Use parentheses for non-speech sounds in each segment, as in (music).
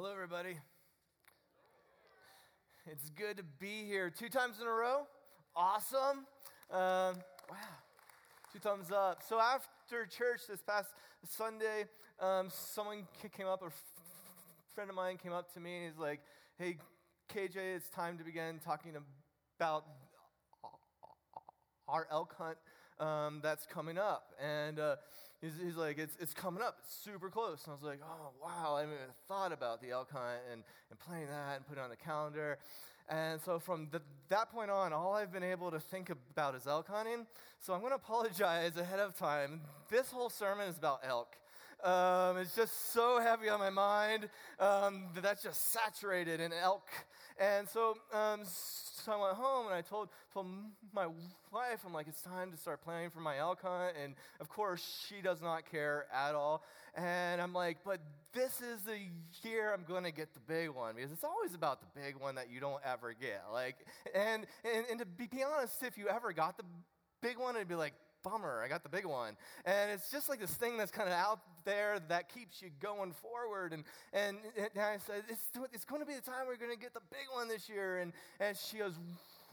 Hello, everybody. It's good to be here two times in a row. Awesome. Um, wow. Two thumbs up. So after church this past Sunday, um, someone came up, a friend of mine came up to me and he's like, hey, KJ, it's time to begin talking about our elk hunt um, that's coming up. And uh, he's, he's, like, it's, it's coming up. It's super close. And I was like, oh, wow. I haven't even thought about the elk hunt and, and planning that and putting it on the calendar. And so from the, that point on, all I've been able to think about is elk hunting. So I'm going to apologize ahead of time. This whole sermon is about elk. Um, it's just so heavy on my mind um, that that's just saturated in elk. And so, um, so I went home and I told, told my wife, I'm like, it's time to start planning for my elk hunt. And of course, she does not care at all. And I'm like, but this is the year I'm going to get the big one because it's always about the big one that you don't ever get. Like, and, and, and to be honest, if you ever got the big one, it'd be like, bummer, I got the big one. And it's just like this thing that's kind of out there that keeps you going forward. And, and, and I said, it's, it's going to be the time we're going to get the big one this year. And, and she goes,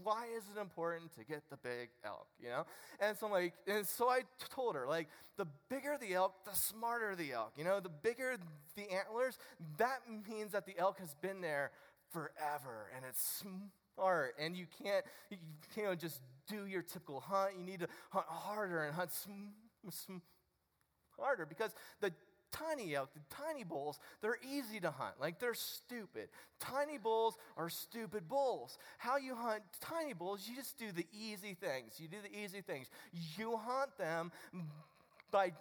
why is it important to get the big elk, you know? And so I'm like, and so I told her, like, the bigger the elk, the smarter the elk, you know? The bigger the antlers, that means that the elk has been there forever and it's and you can't, you, know, just do your typical hunt. You need to hunt harder and hunt sm- sm- harder because the tiny elk, the tiny bulls, they're easy to hunt. Like they're stupid. Tiny bulls are stupid bulls. How you hunt tiny bulls, you just do the easy things. You do the easy things. You hunt them by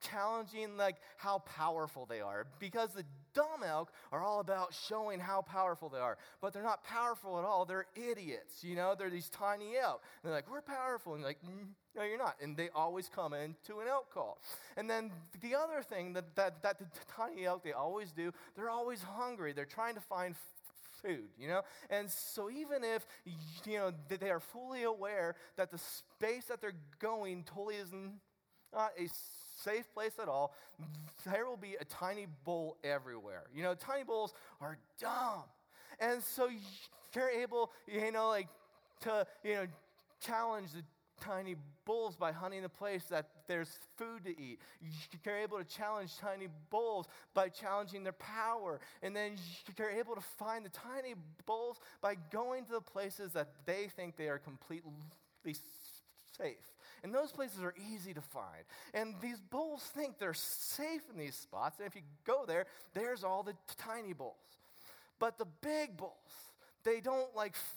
challenging like how powerful they are. Because the dumb elk are all about showing how powerful they are. But they're not powerful at all. They're idiots you know? They're these tiny elk. And they're like we're powerful. And like mm, no you're not. And they always come into an elk call. And then the other thing that, that, that the tiny elk they always do they're always hungry. They're trying to find food, you know? And so even if, you know, they are fully aware that the space that they're going totally is not a safe place at all, there will be a tiny bull everywhere. You know, tiny bulls are dumb. And so you're able, you know, like to, you know, challenge the tiny bulls by hunting the place that there's food to eat. You're able to challenge tiny bulls by challenging their power. And then you're able to find the tiny bulls by going to the places that they think they are completely safe. And those places are easy to find. And these bulls think they're safe in these spots. And if you go there, there's all the tiny bulls. But the big bulls, they don't like f-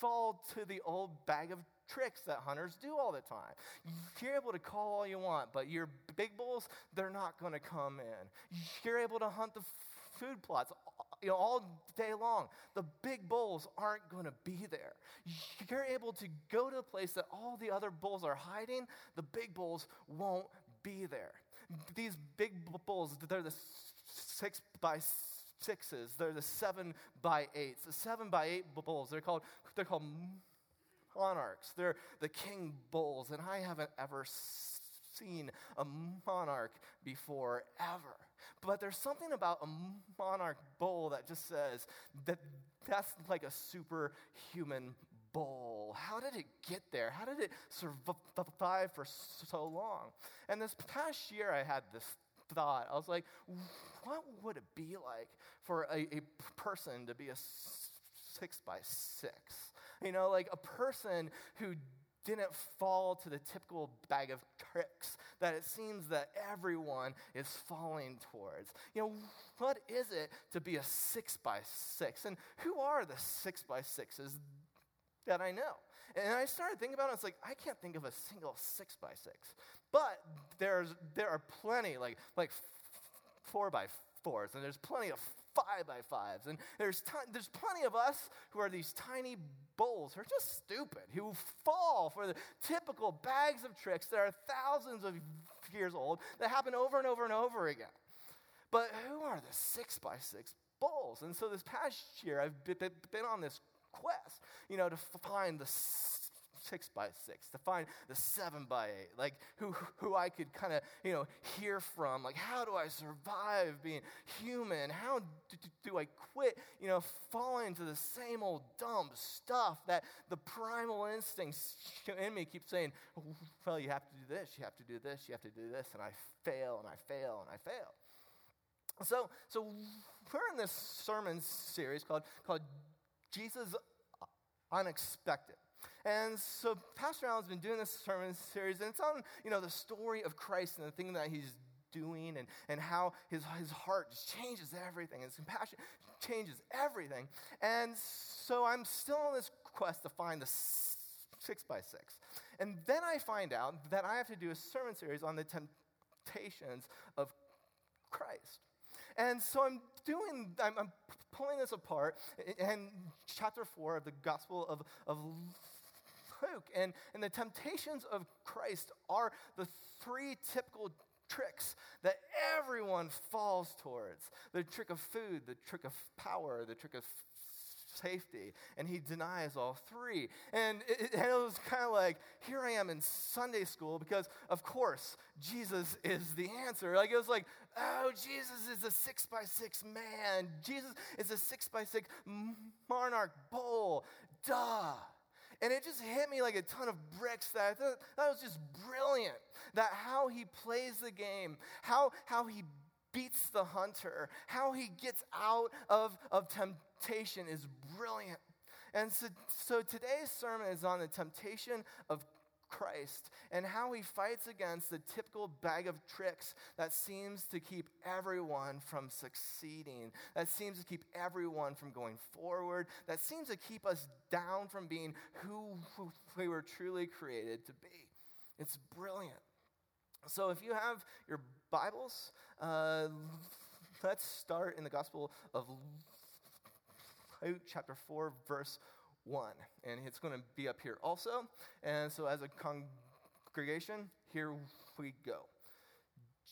fall to the old bag of tricks that hunters do all the time. You're able to call all you want, but your big bulls, they're not going to come in. You're able to hunt the food plots you know, all day long. The big bulls aren't going to be there. You're able to go to a place that all the other bulls are hiding. The big bulls won't be there. These big bulls, they're the six by sixes. They're the seven by eights. The seven by eight bulls, they're called, they're called monarchs. They're the king bulls. And I haven't ever seen a monarch before ever. But there's something about a monarch bull that just says that that's like a superhuman bull. How did it get there? How did it survive for so long? And this past year, I had this thought. I was like, what would it be like for a, a person to be a six by six? You know, like a person who didn't fall to the typical bag of tricks that it seems that everyone is falling towards. You know, what is it to be a six by six? And who are the six by sixes that I know? And I started thinking about it, it's like, I can't think of a single six by six. But there's there are plenty, like like four by fours, and there's plenty of five by fives. And there's, t- there's plenty of us who are these tiny bulls who are just stupid, who fall for the typical bags of tricks that are thousands of years old that happen over and over and over again. But who are the six by six bulls? And so this past year, I've been on this quest, you know, to find the six by six, to find the seven by eight, like who, who I could kind of, you know, hear from. Like, how do I survive being human? How do, do I quit, you know, falling into the same old dumb stuff that the primal instincts (laughs) in me keep saying, well, you have to do this, you have to do this, you have to do this, and I fail and I fail and I fail. So, so we're in this sermon series called, called Jesus Unexpected. And so Pastor Allen's been doing this sermon series, and it's on, you know, the story of Christ and the thing that he's doing and, and how his, his heart just changes everything. His compassion changes everything. And so I'm still on this quest to find the six by six. And then I find out that I have to do a sermon series on the temptations of Christ. And so I'm doing, I'm, I'm pulling this apart in chapter four of the Gospel of, of And, and the temptations of Christ are the three typical tricks that everyone falls towards the trick of food, the trick of power, the trick of safety. And he denies all three. And it, and it was kind of like, here I am in Sunday school because, of course, Jesus is the answer. Like, it was like, oh, Jesus is a six by six man. Jesus is a six by six monarch bull. Duh. And it just hit me like a ton of bricks that I thought that was just brilliant. That how he plays the game, how, how he beats the hunter, how he gets out of, of temptation is brilliant. And so, so today's sermon is on the temptation of Christ and how he fights against the typical bag of tricks that seems to keep everyone from succeeding, that seems to keep everyone from going forward, that seems to keep us down from being who (laughs) we were truly created to be. It's brilliant. So if you have your Bibles, uh, (laughs) let's start in the Gospel of Luke, chapter 4, verse 1. And it's going to be up here also. And so, as a congregation, here we go.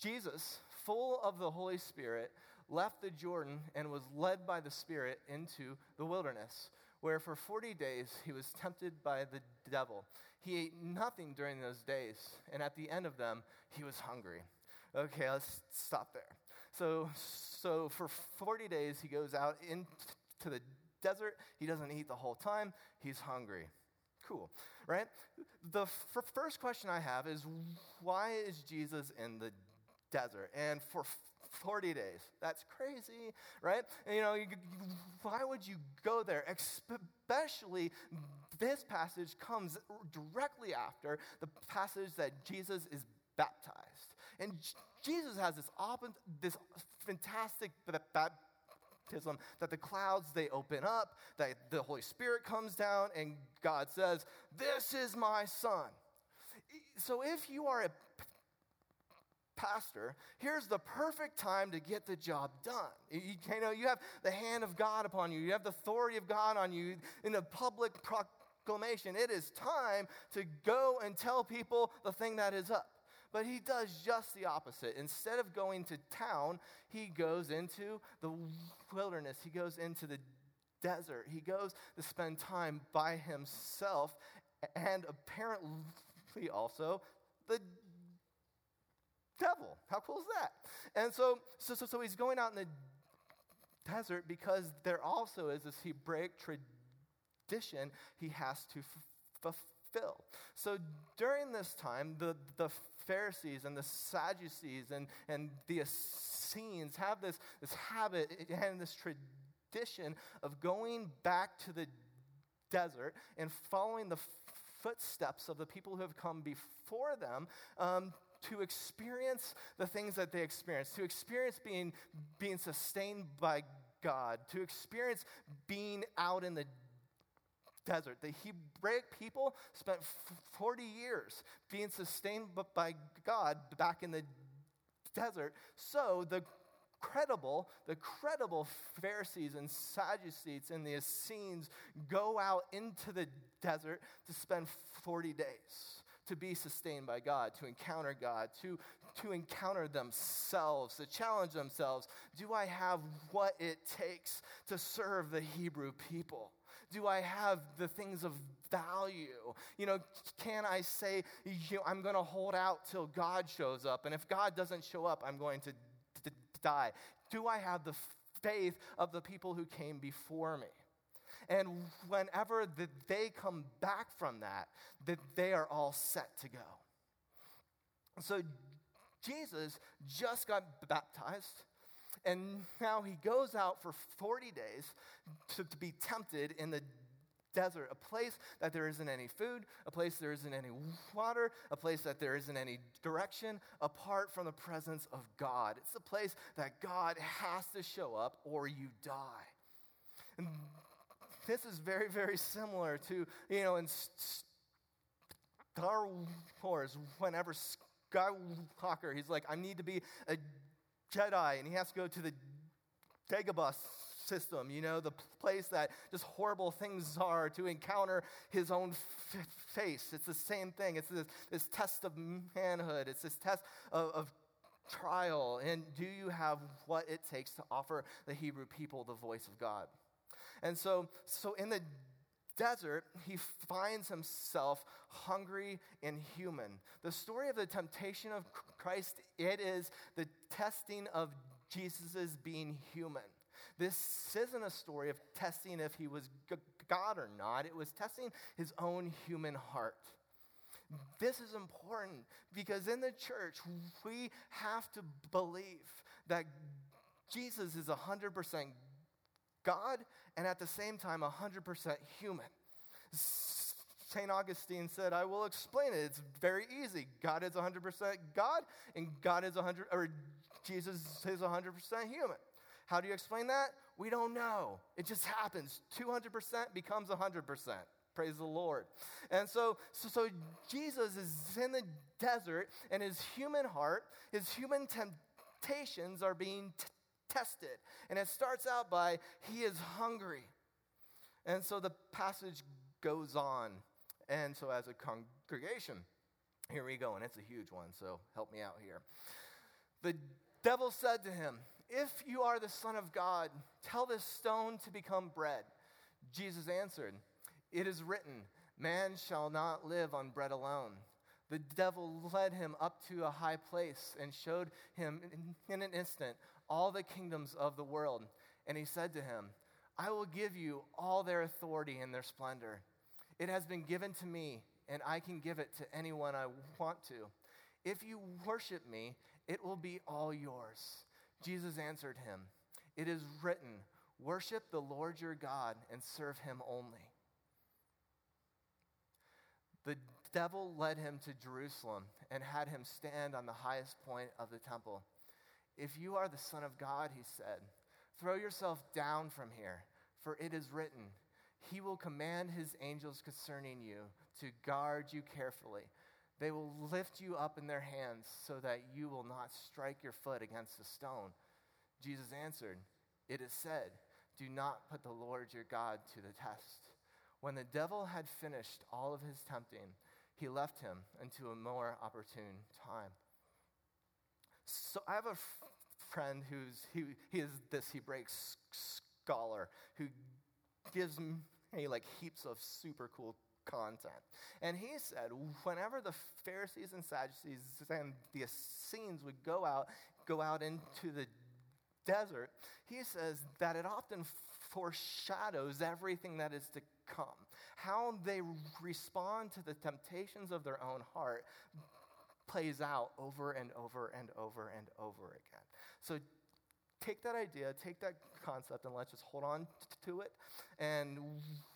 Jesus, full of the Holy Spirit, left the Jordan and was led by the Spirit into the wilderness, where for 40 days he was tempted by the devil. He ate nothing during those days, and at the end of them, he was hungry. Okay, let's stop there. So, so for 40 days, he goes out into the desert. He doesn't eat the whole time. He's hungry. Cool, right? The f- first question I have is why is Jesus in the desert? And for 40 days. That's crazy, right? And, you know, you, why would you go there? Especially this passage comes directly after the passage that Jesus is baptized. And Jesus has this, op- this fantastic baptism, that the clouds they open up, that the Holy Spirit comes down, and God says, This is my son. So if you are a pastor, here's the perfect time to get the job done. You, you, know, you have the hand of God upon you, you have the authority of God on you in a public proclamation. It is time to go and tell people the thing that is up. But he does just the opposite. Instead of going to town, he goes into the wilderness, he goes into the desert, he goes to spend time by himself, and apparently also the devil. How cool is that? And so, so, so, so he's going out in the desert because there also is this Hebraic tradition he has to fulfill. So during this time, the, the Pharisees and the Sadducees and, and the Essenes have this, this habit and this tradition of going back to the desert and following the footsteps of the people who have come before them um, to experience the things that they experience, to experience being, being sustained by God, to experience being out in the desert. The Hebraic people spent 40 years being sustained by God back in the desert. So the credible, the credible Pharisees and Sadducees and the Essenes go out into the desert to spend 40 days to be sustained by God, to encounter God, to, to encounter themselves, to challenge themselves. Do I have what it takes to serve the Hebrew people? Do I have the things of value? You know, can I say, you know, I'm going to hold out till God shows up? And if God doesn't show up, I'm going to d- d- die. Do I have the faith of the people who came before me? And whenever the, they come back from that, that they are all set to go. So Jesus just got baptized. And now he goes out for 40 days to, to, be tempted in the desert, a place that there isn't any food, a place there isn't any water, a place that there isn't any direction apart from the presence of God. It's a place that God has to show up or you die. And this is very, very similar to, you know, in Star Wars, whenever Skywalker, he's like, I need to be a Jedi, and he has to go to the Dagobah system, you know, the place that just horrible things are to encounter his own f- face. It's the same thing. It's this, this test of manhood, it's this test of, of trial. And do you have what it takes to offer the Hebrew people the voice of God? And so, so in the desert, he finds himself hungry and human. The story of the temptation of Christ, it is the testing of Jesus' being human. This isn't a story of testing if he was God or not, it was testing his own human heart. This is important because in the church, we have to believe that Jesus is 100% God and at the same time 100% human. St. Augustine said, I will explain it. It's very easy. God is 100% God, and God is 100, or Jesus is 100% human. How do you explain that? We don't know. It just happens. 200% becomes 100%. Praise the Lord. And so, so, so Jesus is in the desert, and his human heart, his human temptations are being t- tested. And it starts out by, He is hungry. And so the passage goes on. And so, as a congregation, here we go. And it's a huge one, so help me out here. The devil said to him, If you are the Son of God, tell this stone to become bread. Jesus answered, It is written, Man shall not live on bread alone. The devil led him up to a high place and showed him in an instant all the kingdoms of the world. And he said to him, I will give you all their authority and their splendor. It has been given to me, and I can give it to anyone I want to. If you worship me, it will be all yours. Jesus answered him, It is written, Worship the Lord your God and serve him only. The devil led him to Jerusalem and had him stand on the highest point of the temple. If you are the Son of God, he said, throw yourself down from here, for it is written, He will command His angels concerning you to guard you carefully. They will lift you up in their hands so that you will not strike your foot against a stone. Jesus answered, It is said, Do not put the Lord your God to the test. When the devil had finished all of his tempting, he left him unto a more opportune time. So I have a friend who's he, he is this Hebraic scholar who gives me like heaps of super cool content. And he said, whenever the Pharisees and Sadducees and the Essenes would go out, go out into the desert, he says that it often foreshadows everything that is to come. How they respond to the temptations of their own heart plays out over and over and over and over again. So take that idea, take that concept, and let's just hold on to it. And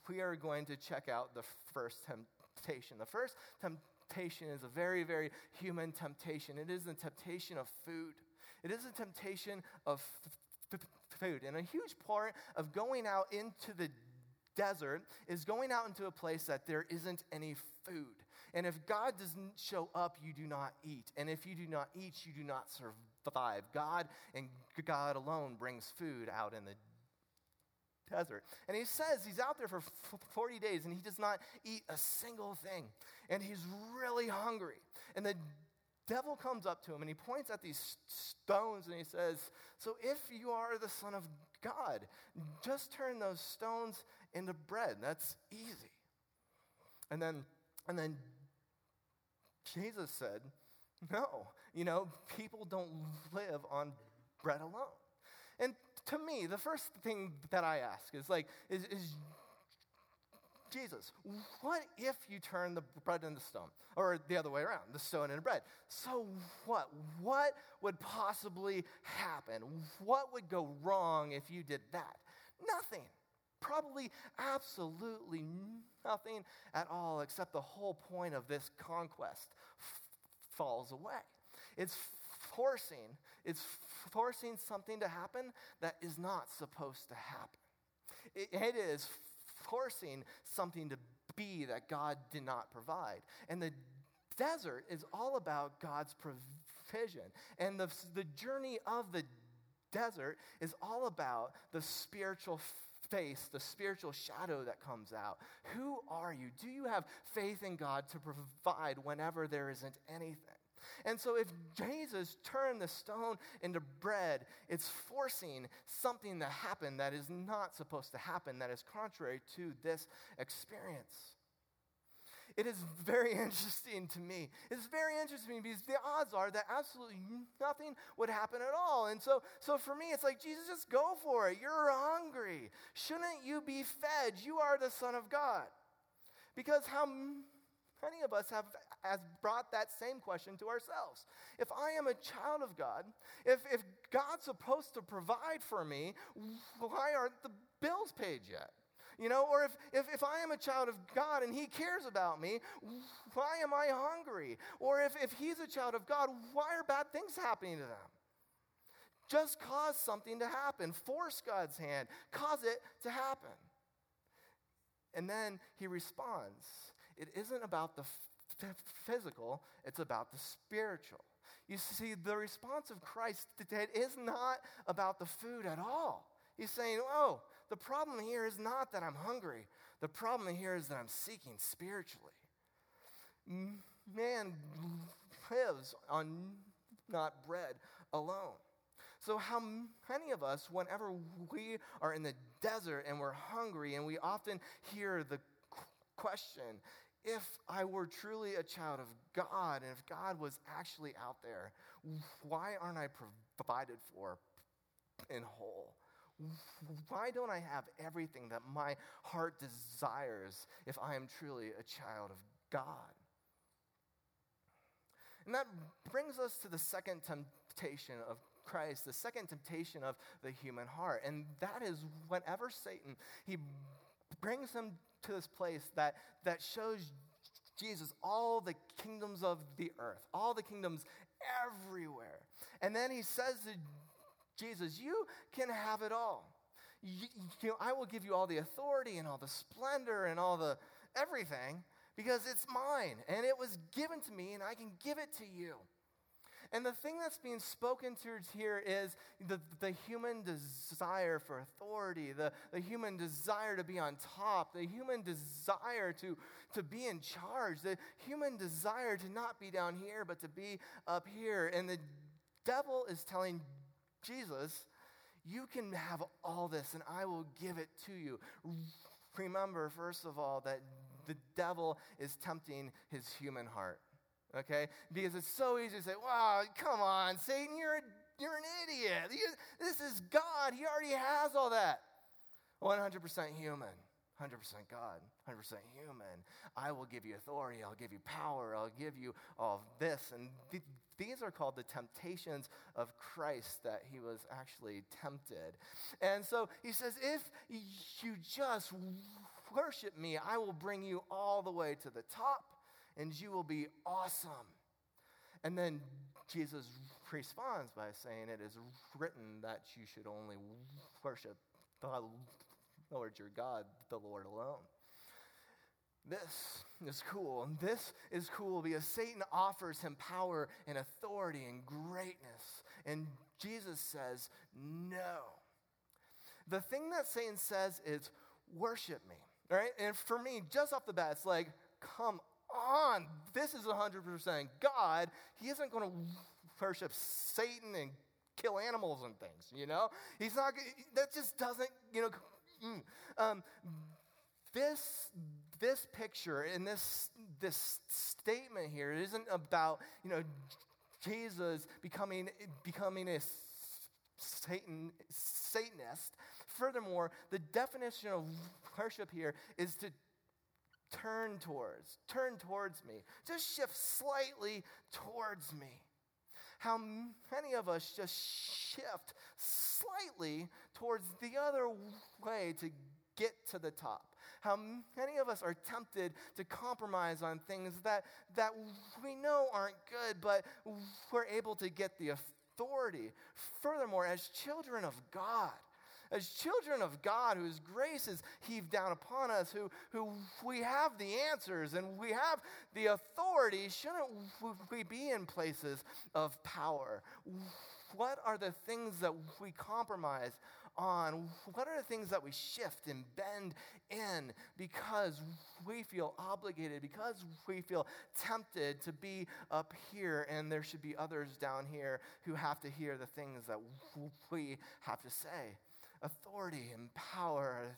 we are going to check out the first temptation. The first temptation is a very, very human temptation. It is the temptation of food. It is a temptation of food. And a huge part of going out into the desert is going out into a place that there isn't any food. And if God doesn't show up, you do not eat. And if you do not eat, you do not survive. God and God alone brings food out in the desert. And he says he's out there for 40 days and he does not eat a single thing. And he's really hungry. And the devil comes up to him and he points at these stones and he says, So if you are the Son of God, just turn those stones into bread. That's easy. And then, and then Jesus said, no, you know, people don't live on bread alone. And to me, the first thing that I ask is like, is, is Jesus, what if you turn the bread into stone? Or the other way around, the stone into bread. So what? What would possibly happen? What would go wrong if you did that? Nothing. Probably absolutely nothing at all, except the whole point of this conquest f- falls away. It's forcing, it's forcing something to happen that is not supposed to happen. it, it is forcing something to be that God did not provide. And the desert is all about God's provision. And the, the journey of the desert is all about the spiritual face, the spiritual shadow that comes out. Who are you? Do you have faith in God to provide whenever there isn't anything? And so, if Jesus turned the stone into bread, it's forcing something to happen that is not supposed to happen, that is contrary to this experience. It is very (laughs) interesting to me. It's very interesting because the odds are that absolutely nothing would happen at all. And so, so for me, it's like, Jesus, just go for it. You're hungry. Shouldn't you be fed? You are the Son of God. Because how many of us have has brought that same question to ourselves. If I am a child of God, if, if God's supposed to provide for me, why aren't the bills paid yet? You know, or if, if, if I am a child of God and He cares about me, why am I hungry? Or if, if He's a child of God, why are bad things happening to them? Just cause something to happen. Force God's hand. Cause it to happen. And then He responds. It isn't about the physical, it's about the spiritual. You see, the response of Christ today is not about the food at all. He's saying, oh, the problem here is not that I'm hungry. The problem here is that I'm seeking spiritually. Man lives on not bread alone. So, how many of us, whenever we are in the desert and we're hungry, and we often hear the question, if I were truly a child of God and if God was actually out there, why aren't I provided for in whole? Why don't I have everything that my heart desires if I am truly a child of God? And that brings us to the second temptation of Christ, the second temptation of the human heart. And that is whenever Satan, he brings him to this place that, that shows Jesus all the kingdoms of the earth, all the kingdoms everywhere. And then he says to Jesus, You can have it all. You, you I will give you all the authority and all the splendor and all the everything because it's mine and it was given to me and I can give it to you. And the thing that's being spoken to here is the, the human desire for authority, the, the human desire to be on top, the human desire to, to be in charge, the human desire to not be down here, but to be up here. And the devil is telling Jesus, You can have all this, and I will give it to you. Remember, first of all, that the devil is tempting his human heart okay? Because it's so easy to say, wow, come on, Satan, you're, a, you're an idiot. This is God. He already has all that. 100% human, 100% God, 100% human. I will give you authority. I'll give you power. I'll give you all this. And th- these are called the temptations of Christ that he was actually tempted. And so he says, if you just worship me, I will bring you all the way to the top and you will be awesome. And then Jesus responds by saying, It is written that you should only worship the Lord your God, the Lord alone. This is cool. And this is cool because Satan offers him power and authority and greatness. And Jesus says, No. The thing that Satan says is, Worship me. Right? And for me, just off the bat, it's like, Come on. This is 100% God. He isn't going to worship Satan and kill animals and things, you know? He's not, that just doesn't, you know, mm. um, this, this picture and this, this statement here isn't about, you know, Jesus becoming, becoming a Satan, Satanist. Furthermore, the definition of worship here is to turn towards, turn towards me, just shift slightly towards me. How many of us just shift slightly towards the other way to get to the top? How many of us are tempted to compromise on things that, that we know aren't good, but we're able to get the authority. Furthermore, as children of God, as children of God, whose grace is heaved down upon us, who, who we have the answers and we have the authority, shouldn't we be in places of power? What are the things that we compromise on? What are the things that we shift and bend in because we feel obligated, because we feel tempted to be up here, and there should be others down here who have to hear the things that we have to say? Authority and power